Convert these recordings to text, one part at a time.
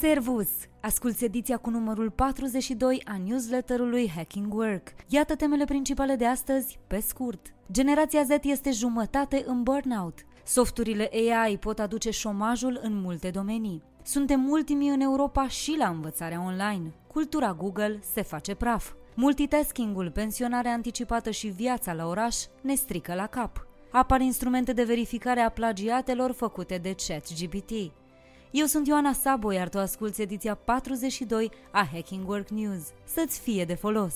Servus! Asculți ediția cu numărul 42 a newsletterului Hacking Work. Iată temele principale de astăzi, pe scurt. Generația Z este jumătate în burnout. Softurile AI pot aduce șomajul în multe domenii. Suntem ultimii în Europa și la învățarea online. Cultura Google se face praf. Multitasking-ul, pensionarea anticipată și viața la oraș ne strică la cap. Apar instrumente de verificare a plagiatelor făcute de ChatGPT. Eu sunt Ioana Sabo, iar tu asculti ediția 42 a Hacking Work News. Să-ți fie de folos!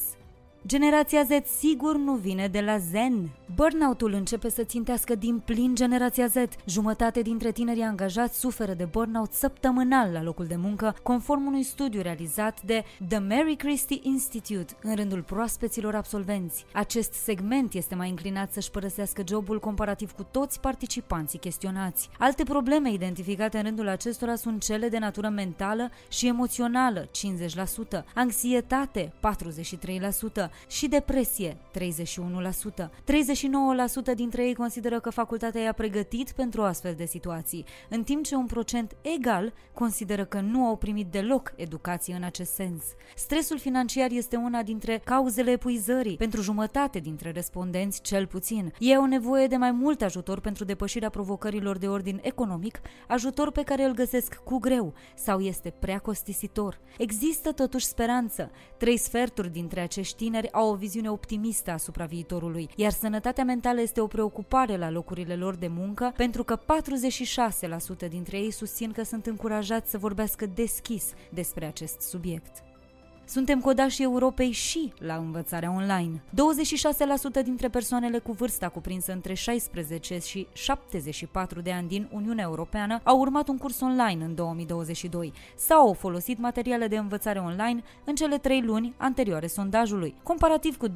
Generația Z sigur nu vine de la zen. Burnout-ul începe să țintească din plin generația Z. Jumătate dintre tinerii angajați suferă de burnout săptămânal la locul de muncă, conform unui studiu realizat de The Mary Christie Institute în rândul proaspeților absolvenți. Acest segment este mai înclinat să-și părăsească jobul comparativ cu toți participanții chestionați. Alte probleme identificate în rândul acestora sunt cele de natură mentală și emoțională, 50%, anxietate, 43%, și depresie, 31%. 39% dintre ei consideră că facultatea i-a pregătit pentru astfel de situații, în timp ce un procent egal consideră că nu au primit deloc educație în acest sens. Stresul financiar este una dintre cauzele epuizării, pentru jumătate dintre respondenți cel puțin. Ei au nevoie de mai mult ajutor pentru depășirea provocărilor de ordin economic, ajutor pe care îl găsesc cu greu sau este prea costisitor. Există totuși speranță. Trei sferturi dintre acești tineri tineri au o viziune optimistă asupra viitorului, iar sănătatea mentală este o preocupare la locurile lor de muncă, pentru că 46% dintre ei susțin că sunt încurajați să vorbească deschis despre acest subiect. Suntem codașii Europei și la învățarea online. 26% dintre persoanele cu vârsta cuprinsă între 16 și 74 de ani din Uniunea Europeană au urmat un curs online în 2022 sau au folosit materiale de învățare online în cele trei luni anterioare sondajului, comparativ cu 28%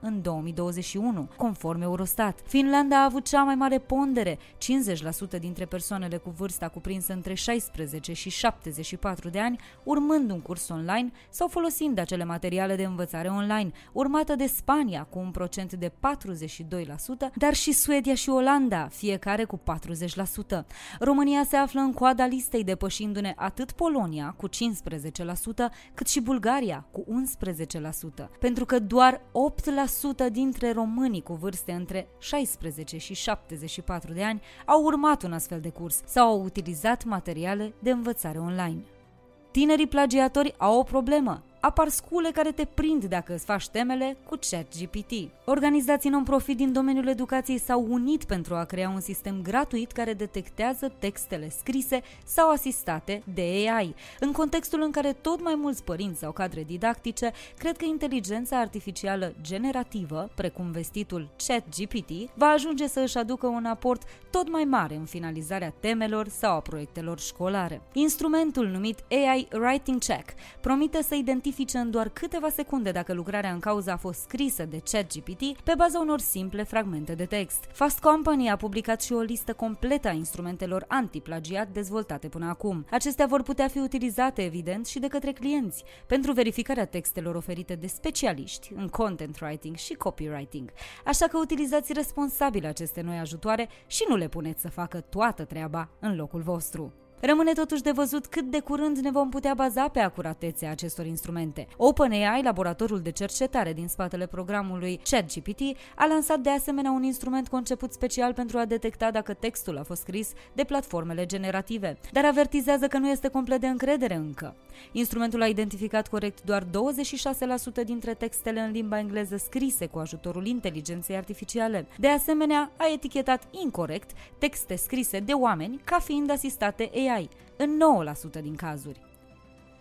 în 2021, conform Eurostat. Finlanda a avut cea mai mare pondere, 50% dintre persoanele cu vârsta cuprinsă între 16 și 74 de ani, urmând un curs online sau folosind acele materiale de învățare online, urmată de Spania cu un procent de 42%, dar și Suedia și Olanda, fiecare cu 40%. România se află în coada listei, depășindu-ne atât Polonia cu 15%, cât și Bulgaria cu 11%, pentru că doar 8% dintre românii cu vârste între 16 și 74 de ani au urmat un astfel de curs sau au utilizat materiale de învățare online. Tinerii plagiatori au o problemă apar scule care te prind dacă îți faci temele cu ChatGPT. Organizații non-profit din domeniul educației s-au unit pentru a crea un sistem gratuit care detectează textele scrise sau asistate de AI. În contextul în care tot mai mulți părinți sau cadre didactice cred că inteligența artificială generativă, precum vestitul ChatGPT, va ajunge să își aducă un aport tot mai mare în finalizarea temelor sau a proiectelor școlare. Instrumentul numit AI Writing Check promite să identifice identifice în doar câteva secunde dacă lucrarea în cauză a fost scrisă de ChatGPT pe baza unor simple fragmente de text. Fast Company a publicat și o listă completă a instrumentelor anti-plagiat dezvoltate până acum. Acestea vor putea fi utilizate, evident, și de către clienți pentru verificarea textelor oferite de specialiști în content writing și copywriting. Așa că utilizați responsabil aceste noi ajutoare și nu le puneți să facă toată treaba în locul vostru. Rămâne totuși de văzut cât de curând ne vom putea baza pe acuratețea acestor instrumente. OpenAI, laboratorul de cercetare din spatele programului ChatGPT, a lansat de asemenea un instrument conceput special pentru a detecta dacă textul a fost scris de platformele generative, dar avertizează că nu este complet de încredere încă. Instrumentul a identificat corect doar 26% dintre textele în limba engleză scrise cu ajutorul inteligenței artificiale. De asemenea, a etichetat incorrect texte scrise de oameni ca fiind asistate AI AI, în 9% din cazuri.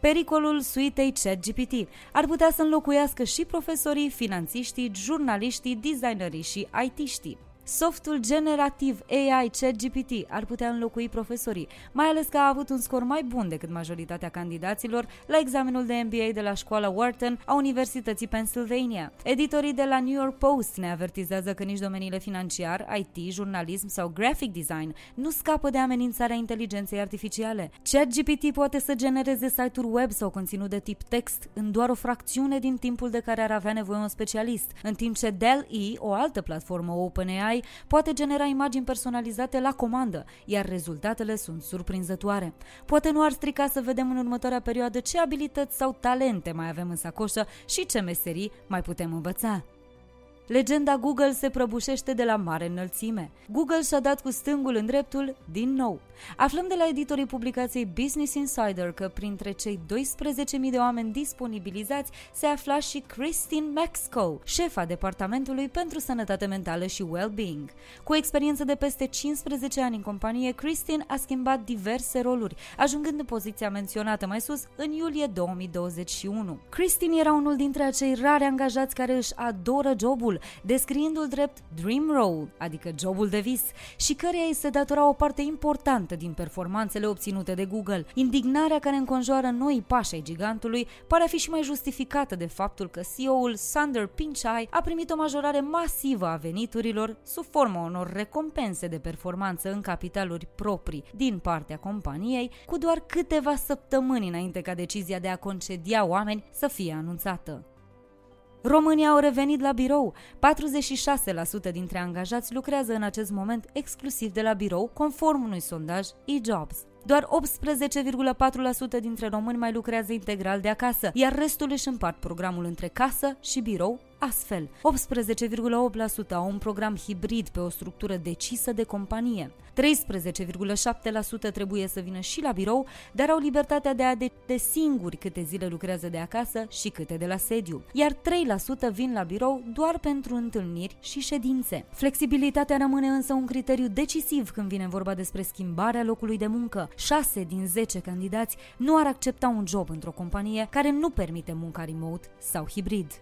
Pericolul suitei ChatGPT ar putea să înlocuiască și profesorii, finanțiștii, jurnaliștii, designerii și IT-știi. Softul generativ AI ChatGPT ar putea înlocui profesorii, mai ales că a avut un scor mai bun decât majoritatea candidaților la examenul de MBA de la școala Wharton a Universității Pennsylvania. Editorii de la New York Post ne avertizează că nici domeniile financiar, IT, jurnalism sau graphic design nu scapă de amenințarea inteligenței artificiale. ChatGPT poate să genereze site-uri web sau conținut de tip text în doar o fracțiune din timpul de care ar avea nevoie un specialist, în timp ce Dell-E, o altă platformă OpenAI, AI poate genera imagini personalizate la comandă, iar rezultatele sunt surprinzătoare. Poate nu ar strica să vedem în următoarea perioadă ce abilități sau talente mai avem în sacoșă și ce meserii mai putem învăța. Legenda Google se prăbușește de la mare înălțime. Google și-a dat cu stângul în dreptul din nou. Aflăm de la editorii publicației Business Insider că printre cei 12.000 de oameni disponibilizați se afla și Christine Maxco, șefa Departamentului pentru Sănătate Mentală și Well-Being. Cu o experiență de peste 15 ani în companie, Christine a schimbat diverse roluri, ajungând în poziția menționată mai sus în iulie 2021. Christine era unul dintre acei rari angajați care își adoră jobul, descriindu-l drept dream role, adică jobul de vis, și căreia îi se datora o parte importantă din performanțele obținute de Google. Indignarea care înconjoară noi pași ai gigantului pare a fi și mai justificată de faptul că CEO-ul Sander Pichai a primit o majorare masivă a veniturilor sub forma unor recompense de performanță în capitaluri proprii din partea companiei, cu doar câteva săptămâni înainte ca decizia de a concedia oameni să fie anunțată. România au revenit la birou. 46% dintre angajați lucrează în acest moment exclusiv de la birou, conform unui sondaj eJobs. Doar 18,4% dintre români mai lucrează integral de acasă, iar restul își împart programul între casă și birou astfel. 18,8% au un program hibrid pe o structură decisă de companie. 13,7% trebuie să vină și la birou, dar au libertatea de a decide singuri câte zile lucrează de acasă și câte de la sediu. Iar 3% vin la birou doar pentru întâlniri și ședințe. Flexibilitatea rămâne însă un criteriu decisiv când vine vorba despre schimbarea locului de muncă. 6 din 10 candidați nu ar accepta un job într-o companie care nu permite munca remote sau hibrid.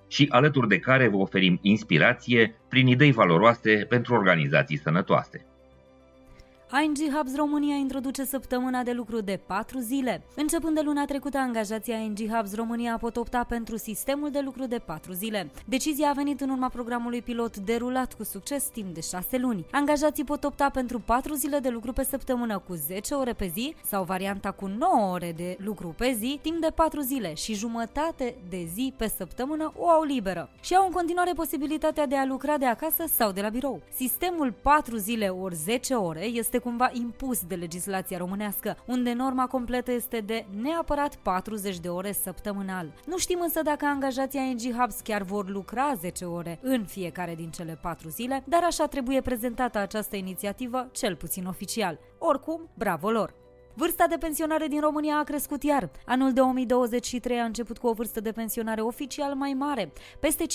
și alături de care vă oferim inspirație prin idei valoroase pentru organizații sănătoase. ING Hubs România introduce săptămâna de lucru de 4 zile. Începând de luna trecută, angajații ING Hubs România pot opta pentru sistemul de lucru de 4 zile. Decizia a venit în urma programului pilot derulat cu succes timp de 6 luni. Angajații pot opta pentru 4 zile de lucru pe săptămână cu 10 ore pe zi sau varianta cu 9 ore de lucru pe zi timp de 4 zile și jumătate de zi pe săptămână o au liberă. Și au în continuare posibilitatea de a lucra de acasă sau de la birou. Sistemul 4 zile ori 10 ore este cumva impus de legislația românească, unde norma completă este de neapărat 40 de ore săptămânal. Nu știm însă dacă angajații ING Hubs chiar vor lucra 10 ore în fiecare din cele 4 zile, dar așa trebuie prezentată această inițiativă, cel puțin oficial. Oricum, bravo lor! Vârsta de pensionare din România a crescut iar. Anul 2023 a început cu o vârstă de pensionare oficial mai mare, peste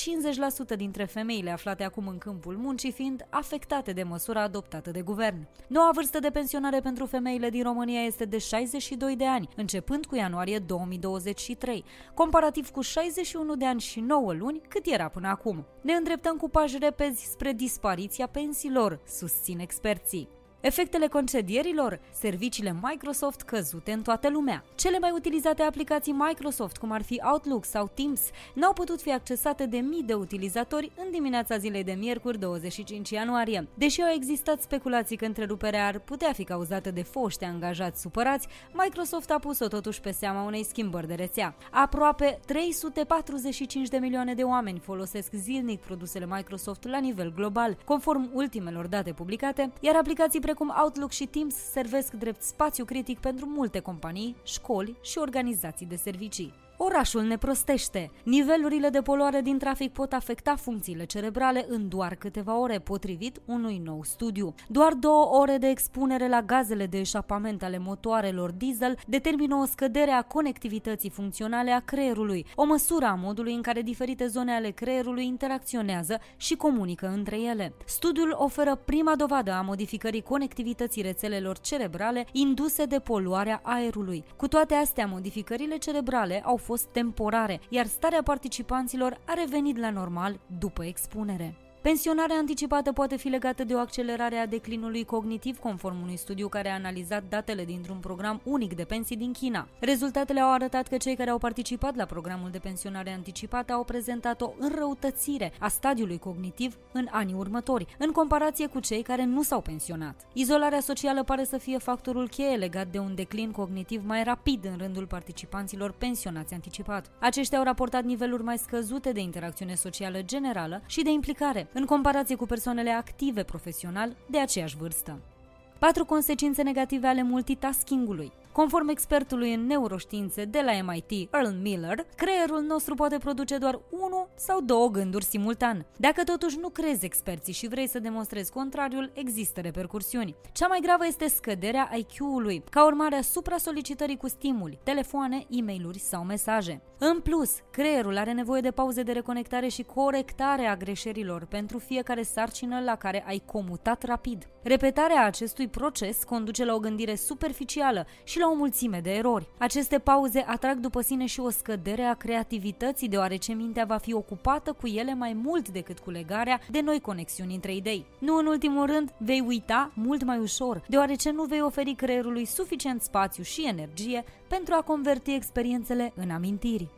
50% dintre femeile aflate acum în câmpul muncii fiind afectate de măsura adoptată de guvern. Noua vârstă de pensionare pentru femeile din România este de 62 de ani, începând cu ianuarie 2023, comparativ cu 61 de ani și 9 luni cât era până acum. Ne îndreptăm cu pași repezi spre dispariția pensiilor, susțin experții. Efectele concedierilor, serviciile Microsoft căzute în toată lumea. Cele mai utilizate aplicații Microsoft, cum ar fi Outlook sau Teams, n-au putut fi accesate de mii de utilizatori în dimineața zilei de miercuri 25 ianuarie. Deși au existat speculații că întreruperea ar putea fi cauzată de foște angajați supărați, Microsoft a pus-o totuși pe seama unei schimbări de rețea. Aproape 345 de milioane de oameni folosesc zilnic produsele Microsoft la nivel global, conform ultimelor date publicate, iar aplicații precum Outlook și Teams servesc drept spațiu critic pentru multe companii, școli și organizații de servicii. Orașul ne prostește. Nivelurile de poluare din trafic pot afecta funcțiile cerebrale în doar câteva ore, potrivit unui nou studiu. Doar două ore de expunere la gazele de eșapament ale motoarelor diesel determină o scădere a conectivității funcționale a creierului, o măsură a modului în care diferite zone ale creierului interacționează și comunică între ele. Studiul oferă prima dovadă a modificării conectivității rețelelor cerebrale induse de poluarea aerului. Cu toate astea, modificările cerebrale au fost temporare, iar starea participanților a revenit la normal după expunere. Pensionarea anticipată poate fi legată de o accelerare a declinului cognitiv conform unui studiu care a analizat datele dintr-un program unic de pensii din China. Rezultatele au arătat că cei care au participat la programul de pensionare anticipată au prezentat o înrăutățire a stadiului cognitiv în anii următori, în comparație cu cei care nu s-au pensionat. Izolarea socială pare să fie factorul cheie legat de un declin cognitiv mai rapid în rândul participanților pensionați anticipat. Aceștia au raportat niveluri mai scăzute de interacțiune socială generală și de implicare, în comparație cu persoanele active profesional de aceeași vârstă. Patru consecințe negative ale multitaskingului. Conform expertului în neuroștiințe de la MIT, Earl Miller, creierul nostru poate produce doar unul sau două gânduri simultan. Dacă totuși nu crezi experții și vrei să demonstrezi contrariul, există repercursiuni. Cea mai gravă este scăderea IQ-ului, ca urmare a supra-solicitării cu stimuli, telefoane, e mail sau mesaje. În plus, creierul are nevoie de pauze de reconectare și corectare a greșelilor pentru fiecare sarcină la care ai comutat rapid. Repetarea acestui proces conduce la o gândire superficială și la la o mulțime de erori. Aceste pauze atrag după sine și o scădere a creativității, deoarece mintea va fi ocupată cu ele mai mult decât cu legarea de noi conexiuni între idei. Nu în ultimul rând, vei uita mult mai ușor, deoarece nu vei oferi creierului suficient spațiu și energie pentru a converti experiențele în amintiri.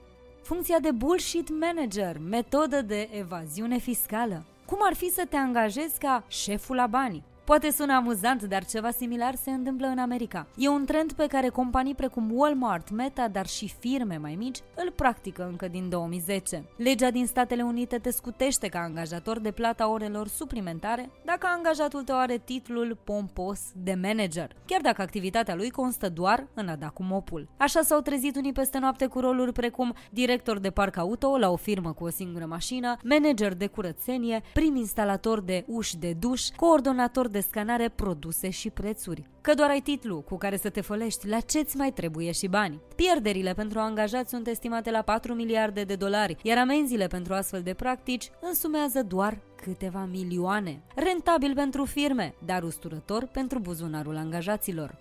Funcția de bullshit manager, metodă de evaziune fiscală. Cum ar fi să te angajezi ca șeful la bani? Poate sună amuzant, dar ceva similar se întâmplă în America. E un trend pe care companii precum Walmart, Meta, dar și firme mai mici îl practică încă din 2010. Legea din Statele Unite te scutește ca angajator de plata orelor suplimentare dacă angajatul tău are titlul pompos de manager, chiar dacă activitatea lui constă doar în a da cu mopul. Așa s-au trezit unii peste noapte cu roluri precum director de parc auto la o firmă cu o singură mașină, manager de curățenie, prim instalator de uși de duș, coordonator de de scanare produse și prețuri. Că doar ai titlu cu care să te fălești, la ce-ți mai trebuie și bani? Pierderile pentru angajați sunt estimate la 4 miliarde de dolari, iar amenziile pentru astfel de practici însumează doar câteva milioane. Rentabil pentru firme, dar usturător pentru buzunarul angajaților.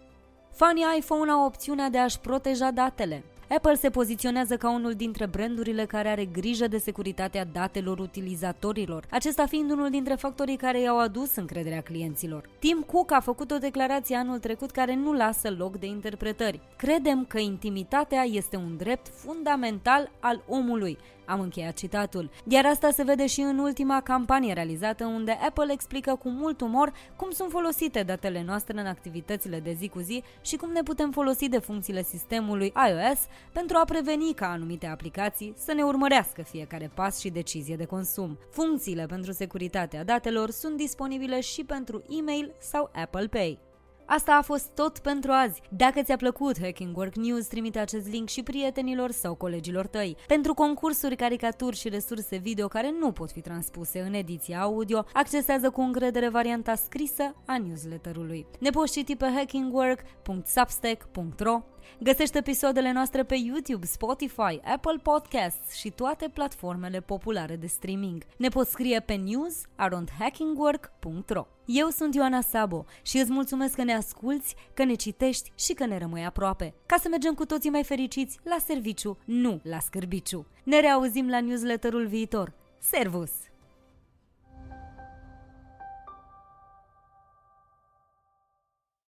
Fanii iPhone au opțiunea de a-și proteja datele. Apple se poziționează ca unul dintre brandurile care are grijă de securitatea datelor utilizatorilor, acesta fiind unul dintre factorii care i-au adus încrederea clienților. Tim Cook a făcut o declarație anul trecut care nu lasă loc de interpretări. Credem că intimitatea este un drept fundamental al omului am încheiat citatul. Iar asta se vede și în ultima campanie realizată unde Apple explică cu mult umor cum sunt folosite datele noastre în activitățile de zi cu zi și cum ne putem folosi de funcțiile sistemului iOS pentru a preveni ca anumite aplicații să ne urmărească fiecare pas și decizie de consum. Funcțiile pentru securitatea datelor sunt disponibile și pentru e-mail sau Apple Pay. Asta a fost tot pentru azi. Dacă ți-a plăcut Hacking Work News, trimite acest link și prietenilor sau colegilor tăi. Pentru concursuri, caricaturi și resurse video care nu pot fi transpuse în ediția audio, accesează cu încredere varianta scrisă a newsletterului. Ne poți citi pe hackingwork.substack.ro Găsește episoadele noastre pe YouTube, Spotify, Apple Podcasts și toate platformele populare de streaming. Ne poți scrie pe news.hackingwork.ro Eu sunt Ioana Sabo și îți mulțumesc că ne asculți, că ne citești și că ne rămâi aproape. Ca să mergem cu toții mai fericiți la serviciu, nu la scârbiciu. Ne reauzim la newsletterul viitor. Servus!